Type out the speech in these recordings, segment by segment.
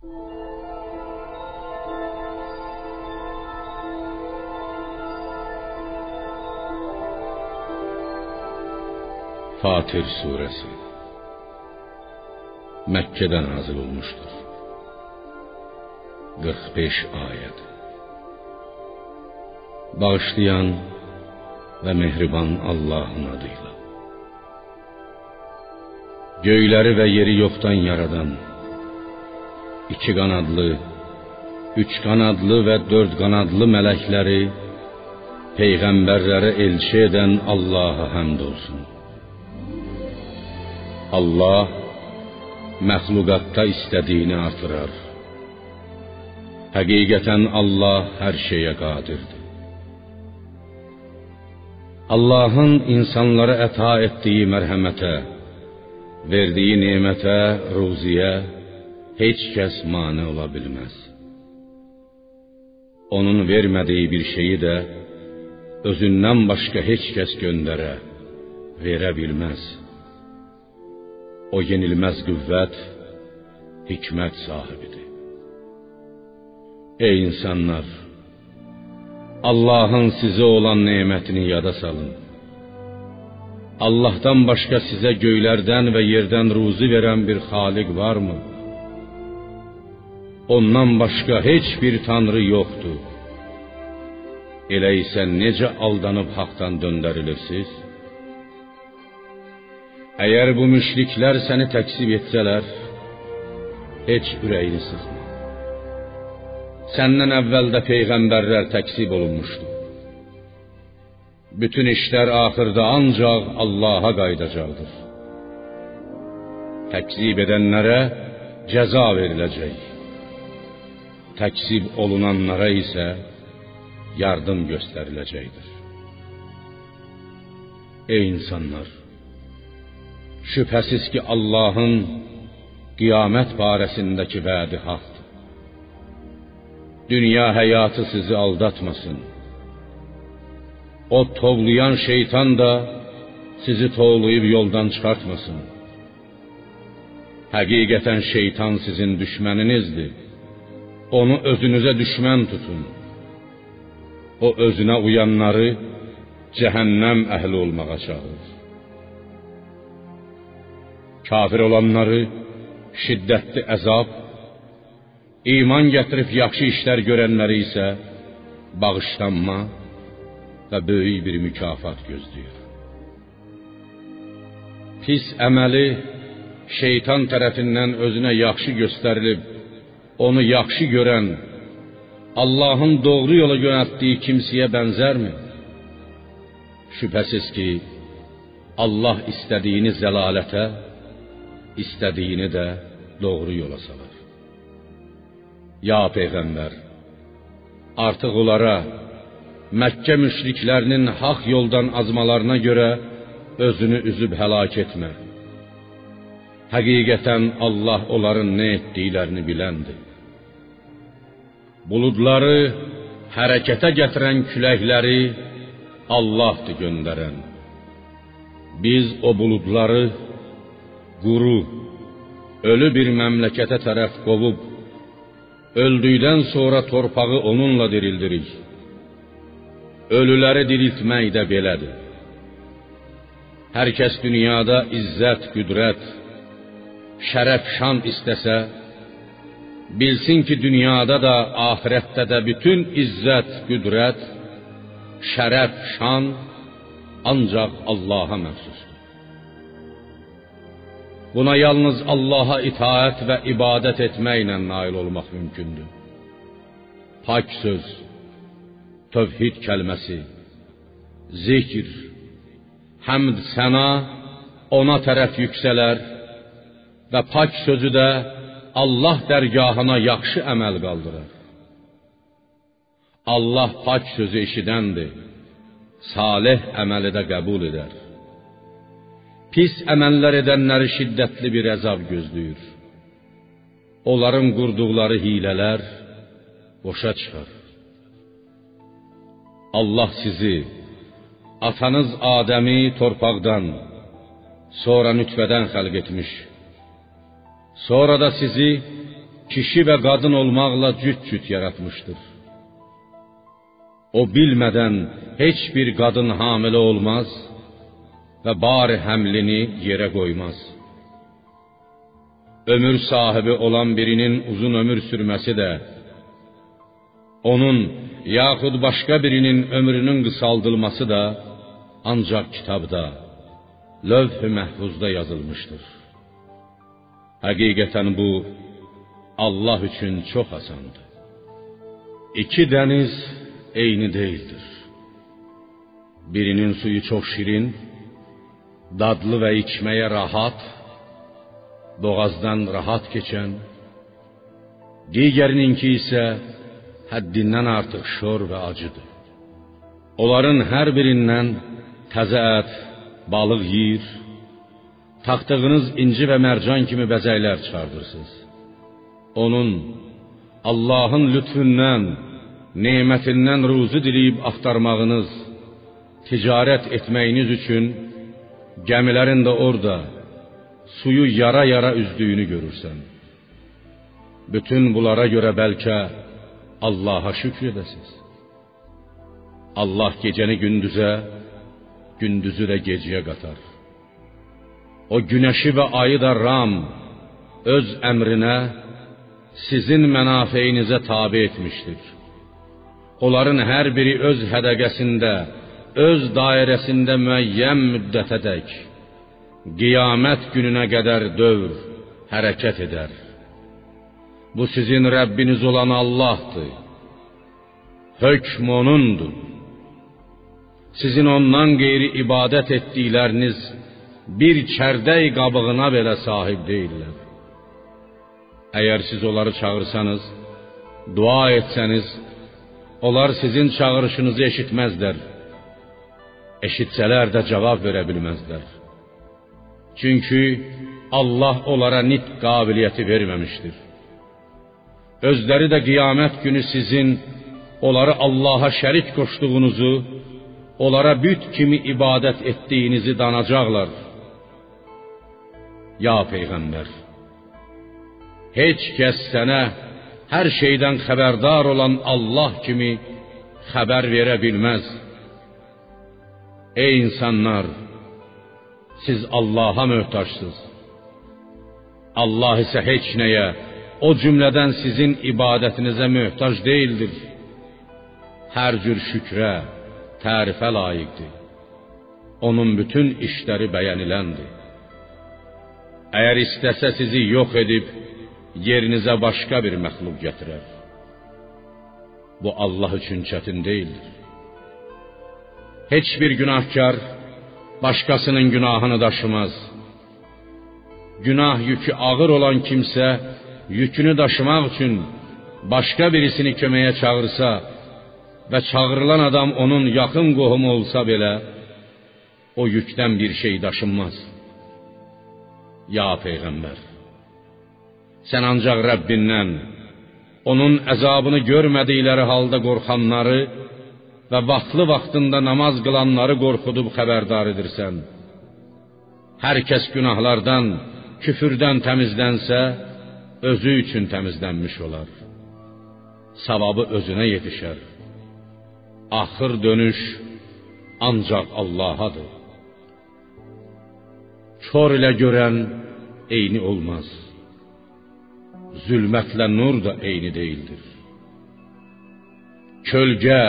Fatir suresi Mekke'den nazil olmuştur. 45 ayet. Bağışlayan ve mehriban Allah'ın adıyla. Göyleri ve yeri yoktan yaradan, iki kanadlı, üç kanadlı ve dört kanadlı melekleri, peygamberleri elçi eden Allah'a həmd olsun. Allah məxluqatda istədiyini artırar. Həqiqətən Allah hər şeyə qadirdir. Allahın insanlara əta etdiyi mərhəmətə, verdiyi nemətə, ruziyə heç kəs mane ola bilməz. Onun vermədiyi bir şeyi də özündən başqa heç kəs göndərə, verə bilməz. O yenilməz qüvvət, hikmət sahibidir. Ey insanlar, Allahın sizə olan nemətini yada salın. Allahdan başqa sizə göylərdən və yerdən ruzi verən bir xaliq varmı? Ondan başqa heç bir tanrı yoxdur. Elə isə necə aldanıb haqdan döndərilirsiniz? Əgər bu müşriklər səni təksib etsələr, heç ürəyini sıxma. Səndən əvvəl də peyğəmbərlər təksib olunmuşdu. Bütün işlər axırda ancaq Allaha qayıdacaqdır. Təksib edənlərə cəza veriləcək. Təksib olunanlara isə yardım göstəriləcəkdir. Ey insanlar, şübhəsiz ki Allahın qiyamət barəsindəki vədi haqdır. Dünya həyatı sizi aldatmasın. O tovlayan şeytan da sizi tovlayıb yoldan çıxartmasın. Həqiqətən şeytan sizin düşməninizdir. Onu özünüzə düşmən tutun. O özünə uyanları cəhənnəm əhli olmağa çağırır. Kafir olanları şiddətli əzab, iman gətirib yaxşı işlər görənləri isə bağışlanma və böyük bir mükafat gözləyir. Pis əməli şeytan tərəfindən özünə yaxşı göstərilib, onu yaxşı görən, Allahın doğru yola yönəltdiyi kimsəyə bənzərmi? Şübhəsiz ki, Allah istədiyini zəlalətə, istədiyini də doğru yola salar. Ya peyğəmbər, artıq onlara Məkkə müşriklərinin haqq yoldan azmalarına görə özünü üzüb həlak etmə. Həqiqətən Allah onların nə etdiklərini biləndir. Buludları hərəkətə gətirən küləkləri Allahdır göndərən. Biz o buludları quru, ölü bir məmləkətə tərəf qovub, öldükdən sonra torpağı onunla dirildirik. Ölüləri diriltmək də belədir. Hər kəs dünyada izzət, qüdrət, şərəf, şan istəsə, bilsin ki, dünyada da, axirətdə də bütün izzət, qüdrət, şərəf, şan ancaq Allaha məxsusdur. Buna yalnız Allaha itaət və ibadət etməklə nail olmaq mümkündür. Pak söz, tövhid kəlməsi, zikr, həmd səna ona tərəf yüksələr və pak sözü də Allah dərgahına yaxşı əməl qaldırar. Allah pak sözü eşidəndir, salih əməli də qəbul edər. Pis əməllər edənləri şiddətli bir əzab gözləyir. Onların qurduqları hilələr boşa çıxar. Allah sizi atanız Adəmi torpaqdan, sonra nütfədən xəlq etmiş. Sonra da sizi kişi və qadın olmaqla cüt-cüt yaratmışdır. O bilmədən heç bir qadın hamilə olmaz və bari həmlini yerə qoymaz. Ömür sahibi olan birinin uzun ömür sürməsi də onun yaxud başqa birinin ömrünün qısaldılması da ancaq kitabda, lövh-i məhfuzda yazılmışdır. Həqiqətən bu Allah üçün çox asandır. İki dəniz eyni deyildir. Birinin suyu çox şirin, dadlı və içməyə rahat, boğazdan rahat keçən, digərininki isə həddindən artıq şor və acıdır. Onların hər birindən təzə ət, balıq yeyir, taxtığınız inci və mərcan kimi bəzəklər çıxardırsınız. Onun Allahın lütfündən, nemətindən ruzu diləyib axtarmağınız, ticarət etməyiniz üçün gəmilərin də orada suyu yara-yara üzdüyünü görürsən. Bütün bunlara görə bəlkə Allaha şükr. Allah gecəni gündüzə, gündüzü də gecəyə qatar. O günəşi və ayı da Ram öz əmrinə sizin mənafeyinizə tabe etmişdir. Onların hər biri öz hədəqəsində, öz dairəsində müəyyən müddətədək qiyamət gününə qədər dövr hərəkət edər. Bu sizin Rəbbiniz olan Allahdır. Hökm onundur. Sizin ondan qeyri ibadət etdikləriniz bir çərdək qabığına belə sahib deyillər. Əgər siz onları çağırsanız, dua etsəniz, onlar sizin çağırışınızı eşitməzlər. Eşitsələr də cavab verə bilməzlər. Çünki Allah onlara nitq qabiliyyəti verməmişdir. Özləri də qiyamət günü sizin onları Allaha şərik qoşduğunuzu, onlara büt kimi ibadət etdiyinizi danacaqlar. Ya peyğəmbər, heç kəs sənə hər şeydən xəbərdar olan Allah kimi xəbər verə bilməz. Ey insanlar, siz Allaha möhtacsınız. Allah isə heç nəyə, o cümlədən sizin ibadətinizə möhtac deyildir. Hər cür şükrə, tərifə layiqdir. Onun bütün işləri bəyəniləndir. Əgər istəsə sizi yox edib yerinizə başqa bir məxluq gətirər. Bu Allah üçün çətin deyildir. Heç bir günahkar başqasının günahını daşımaz. Günah yükü ağır olan kimsə yükünü daşımaq üçün başqa birisini köməyə çağırsa və çağırılan adam onun yaxın qohumu olsa belə o yükdən bir şey daşınmaz. Ya peyğəmbər Sən ancaq Rəbbindən onun əzabını görmədikləri halda qorxanları və vaxtlı vaxtında namaz qılanları qorxudub xəbərdar edirsən. Hər kəs günahlardan, küfürdən təmizlənsə, özü üçün təmizlənmiş olar. Savabı özünə yetişər. Axır dönüş ancaq Allahadır. Kör ilə görən eyni olmaz. Zülmətlə nur da eyni deyildir. Kölgə,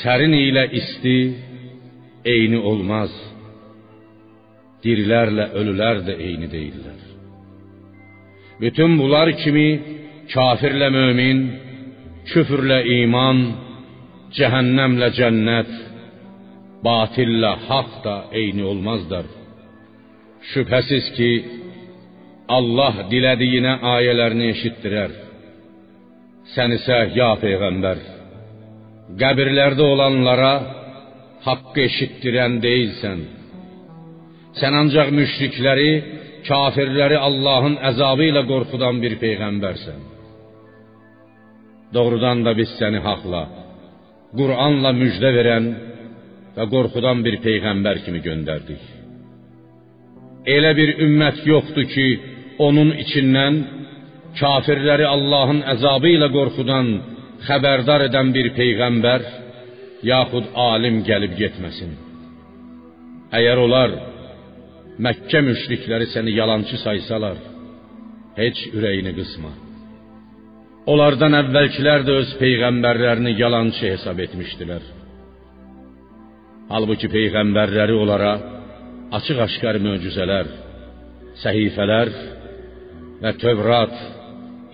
sərin ilə isti eyni olmaz. Dirilərlə ölülər də eyni deyillər. Bütün bunlar kimi kafirlə mömin, küfrlə iman, cəhənnəmlə cənnət, batillə haqq da eyni olmazlar. Şübhəsiz ki, Allah dilədiyinə ayələrini eşitdirər. Sən isə ya peyğəmbər, qəbirlərdə olanlara haqqı eşitdirən deyilsən. Sən ancaq müşrikləri, kafirləri Allahın əzabı ilə qorxudan bir peyğəmbərsən. Doğrudan da biz səni haqla, Qur'anla müjdə verən və qorxudan bir peyğəmbər kimi göndərdik. Elə bir ümmət yoxdur ki, onun içindən kafirləri Allahın əzabı ilə qorxudan xəbərdar edən bir peyğəmbər yaxud alim gəlib getməsin. Əgər onlar Məkkə müşrikləri səni yalançı saysalar, heç ürəyini qısma. Onlardan əvvəlkilər də öz peyğəmbərlərini yalançı hesab etmişdilər. Halbuki peyğəmbərləri onlara açıq-aşkar möcüzələr, səhifələr və Tövrat,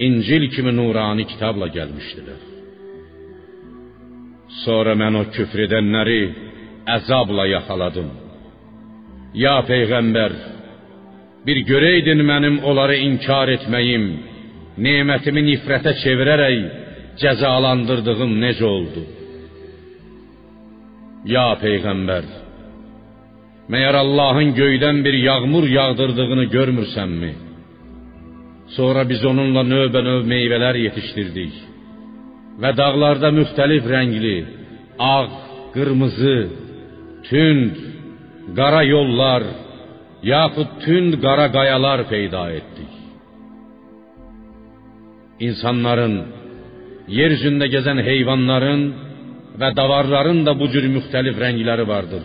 İncil kimi nurani kitabla gəlmişdilər. Sonra mən o küfr edənləri əzabla yaxaladım. Ya peyğəmbər, bir görəydin mənim onları inkar etməyim, nemətimi nifrətə çevirərək cəzalandırdığım necə oldu? Ya peyğəmbər, məyər Allahın göydən bir yağmur yağdırdığını görmürsənmi? Sonra biz onunla növbə-növ meyvələr yetişdirdik və dağlarda müxtəlif rəngli, ağ, qırmızı, tünd, qara yollar, yaxud tünd qara qayalar peyda etdik. İnsanların, yer üzündə gəzən heyvanların və davarların da bu cür müxtəlif rəngləri vardır.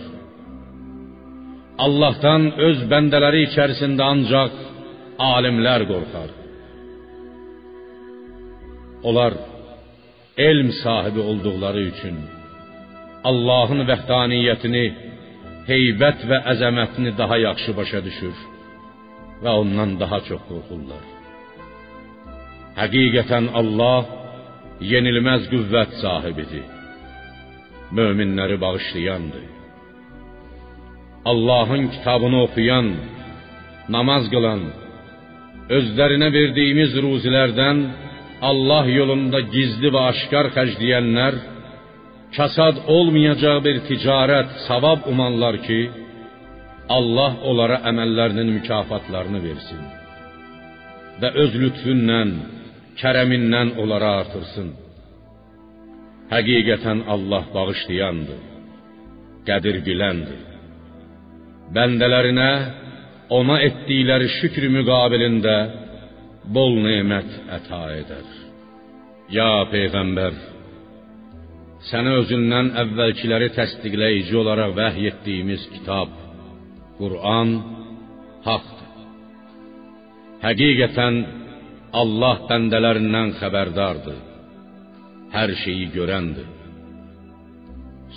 Allahdan öz bəndələri içərisində ancaq alimlər qorxar. Onlar elm sahibi olduqları üçün Allahın vəhdaniyyətini, heybət və əzəmətini daha yaxşı başa düşür və ondan daha çox qorxurlar. Həqiqətən Allah yenilməz qüvvət sahibidir. Möminləri bağışlayandır. Allahın kitabını oxuyan, namaz qılan, özlərinə verdiyimiz ruzilərdən Allah yolunda gizli və aşkar xərcləyənlər, kasad olmayacaq bir ticarət, savab umanlar ki, Allah onlara əməllərinin mükafatlarını versin və öz lütfündən, kərəmindən onlara artırsın. Həqiqətən Allah bağışlayandır, qədir biləndir. Bəndələrinə ona etdikləri şükr müqabilində bol nemət əta edər. Ya peyğəmbər, sənə özündən əvvəlkiləri təsdiqləyici olaraq vəhy etdiyimiz kitab Quran haqdır. Həqiqətən Allah bəndələrindən xəbərdardır. Hər şeyi görəndir.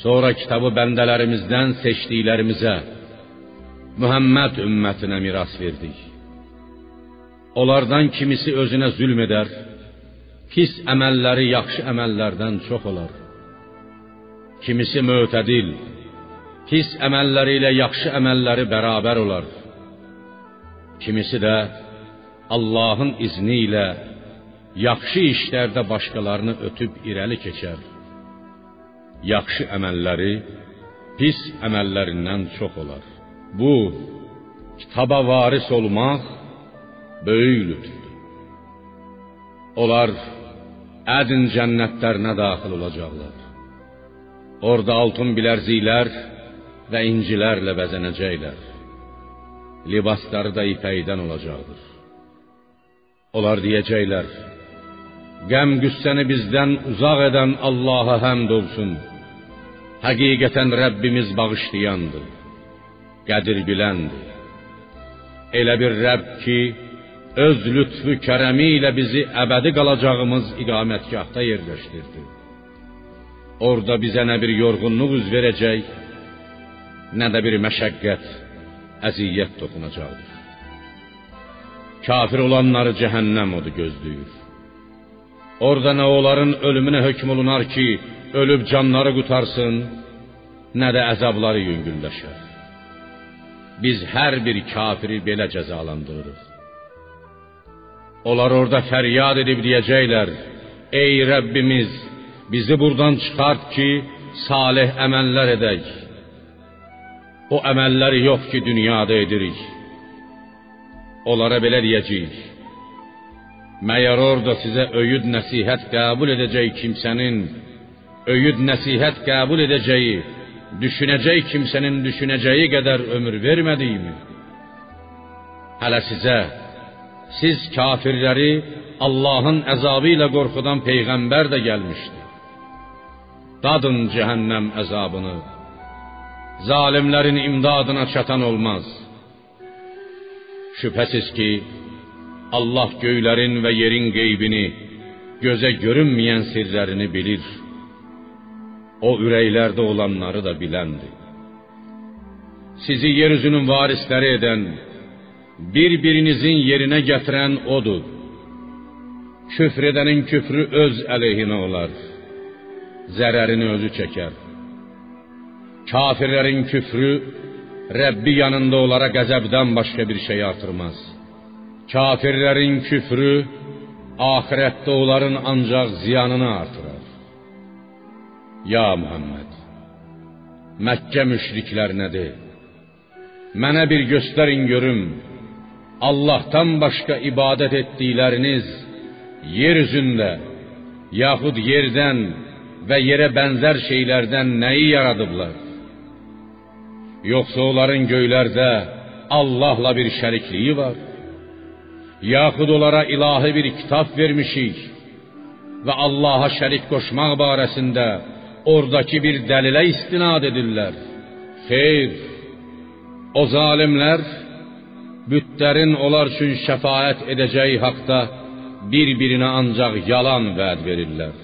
Sonra kitabı bəndələrimizdən seçdiklərimizə Muhammed ümmətinə miras verdik. Onlardan kimisi özünə zülm edər, pis əməlləri yaxşı əməllərdən çox olar. Kimisi mötədil, pis əməlləri ilə yaxşı əməlləri bərabər olar. Kimisi də Allahın izni ilə yaxşı işlərdə başqalarını ötüb irəli keçər. Yaxşı əməlləri pis əməllərindən çox olar. Bu kitaba varis olmaq böyük lütfdür. Onlar ədin cənnətlərinə daxil olacaqlar. Orada altın bilərziklər və incilərlə bəzənəcəklər. Libasları da ipəkdən olacaqdır. Onlar deyəcəklər: Qəm qüssəni bizdən uzaq edən Allaha həmd olsun. Həqiqətən Rəbbimiz bağışlayandır, qədir biləndir. Elə bir Rəbb ki, öz lütfü kərəmi ilə bizi əbədi qalacağımız iqamətgahda yerləşdirdi. Orada bizə nə bir yorğunluq üz verəcək, nə də bir məşəqqət, əziyyət toxunacaqdır. Kafir olanları cəhənnəm odu gözləyir. Orada nə onların ölümünə hökm olunar ki, ölüb canları qutarsın, nə də əzabları yüngülləşər. Biz hər bir kafiri belə cəzalandırırıq. Onlar orada fəryad edib deyəcəklər: Ey Rəbbimiz, bizi buradan çıxart ki, salih əməllər edək. O əməlləri yox ki, dünyada edirik. Onlara belə deyəcəyik: Məyər orada sizə öyüd nəsihət qəbul edəcək kimsənin öyüd nəsihət qəbul edəcəyi, düşünəcək kimsənin düşünəcəyi qədər ömür vermədiyimi? Hələ sizə siz kafirləri Allahın əzabı ilə qorxudan peyğəmbər də gəlmişdi. Dadın cəhənnəm əzabını. Zalimlərin imdadına çatan olmaz. Şübhəsiz ki, Allah göylərin və yerin qeybini, gözə görünməyən sirlərini bilir. O ürəklərdə olanları da biləndir. Sizi yeryüzünün varisləri edən, bir-birinizin yerinə gətirən odur. Küfr edənin küfrü öz əleyhinə olar. Zərərini özü çəkər. Kafirlərin küfrü Rəbbi yanında onlara qəzəbdən başqa bir şey artırmaz. Kafirlərin küfrü axirətdə onların ancaq ziyanını artırar. Ya Muhammed, Məkkə müşriklərinə de: Mənə bir göstərin görüm. Allah'tan başqa ibadət etdikləriniz yer üzündə yaxud yerdən və yerə bənzər şeylərdən nəyi yaradıblar? Yoxsa onların göylərdə Allahla bir şərikliyi var? Yaxud onlara ilahi bir kitab vermişik və Allaha şərik qoşmaq barəsində oradakı bir dəlilə istinad edirlər. Xeyr, o zalimlər bütlərin onlar üçün şəfaət edəcəyi haqda bir-birinə yalan vəd verirlər.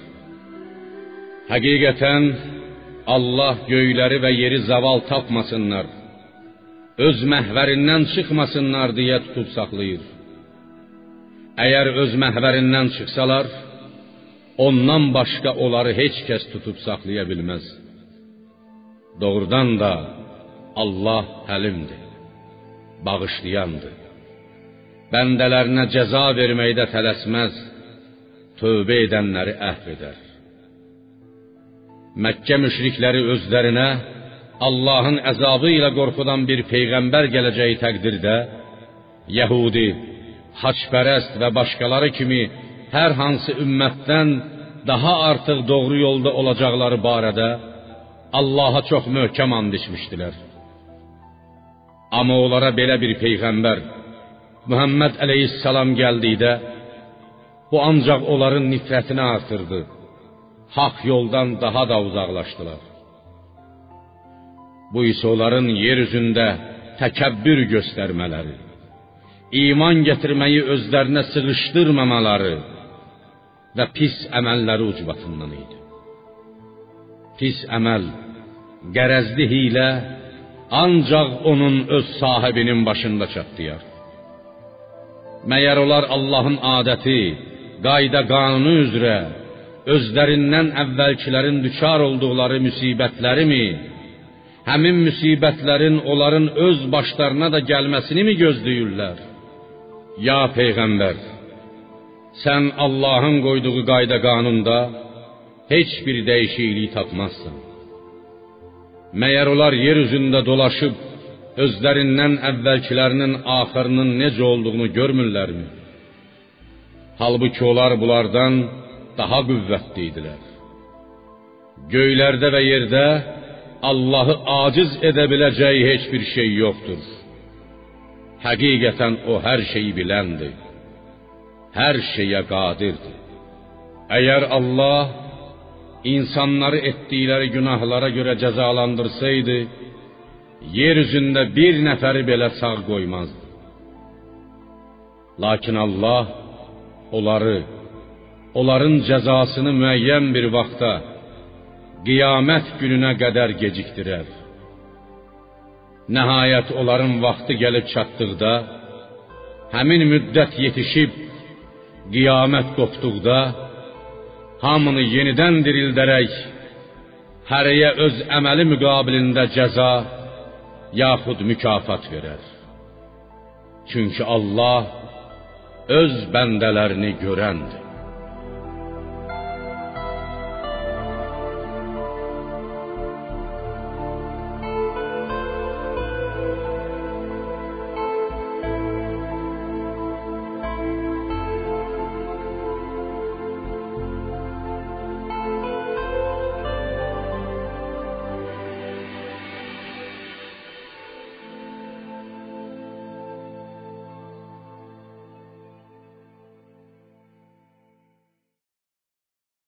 Həqiqətən Allah göyləri və yeri zaval tapmasınlar, öz məhvərindən çıxmasınlar deyə tutub saxlayır. Əgər öz məhvərindən çıxsalar, ondan başqa onları heç kəs tutub saxlaya bilməz. Doğrudan da Allah həlimdir, bağışlayandır. Bəndələrinə cəza verməkdə tələsməz, tövbə edənləri əhv edər. Məkkə müşrikləri özlərinə Allahın əzabı ilə qorxudan bir peyğəmbər gələcəyi təqdirdə Yəhudi, haçpərəst və başqaları kimi hər hansı ümmətdən daha artıq doğru yolda olacaqları barədə Allaha çox möhkəm and içmişdilər. Amma onlara belə bir peyğəmbər Muhammed əleyhissalam gəldikdə bu ancaq onların nifrətini artırdı. Haq yoldan daha da uzaqlaşdılar. Bu isə onların yer üzündə təkəbbür göstərmələri, iman gətirməyi özlərinə sığışdırmamaları və pis əməlləri ucbatından idi. Pis əməl, qərəzli hiylə ancaq onun öz sahibinin başında çatdıyar. Məyər onlar Allahın adəti, qayda qanunu üzrə özlərindən əvvəlkilərin düçar olduqları müsibətlərimi, həmin müsibətlərin onların öz başlarına da gəlməsini mi gözləyirlər? Ya peyğəmbər, sən Allahın qoyduğu qayda qanunda heç bir dəyişiklik tapmazsan. Məyər onlar yer üzündə dolaşıb özlərindən əvvəlkilərinin axırının necə olduğunu görmürlərmi? Halbuki onlar bunlardan daha qüvvətli idilər. Göylərdə və yerdə Allahı aciz edə biləcəyi heç bir şey yoxdur. Həqiqətən o hər şeyi biləndir. Hər şeyə qadirdir. Əgər Allah insanları etdikləri günahlara görə cəzalandırsaydı, yer üzündə bir nəfəri belə sağ qoymazdı. Lakin Allah onları, onların cəzasını müəyyən bir vaxta, qiyamət gününə qədər gecikdirər. Nəhayət onların vaxtı gəlib çatdıqda, həmin müddət yetişib qiyamət qopduqda hamını yenidən dirildərək hərəyə öz əməli müqabilində cəza yaxud mükafat verər. Çünki Allah öz bəndələrini görəndir.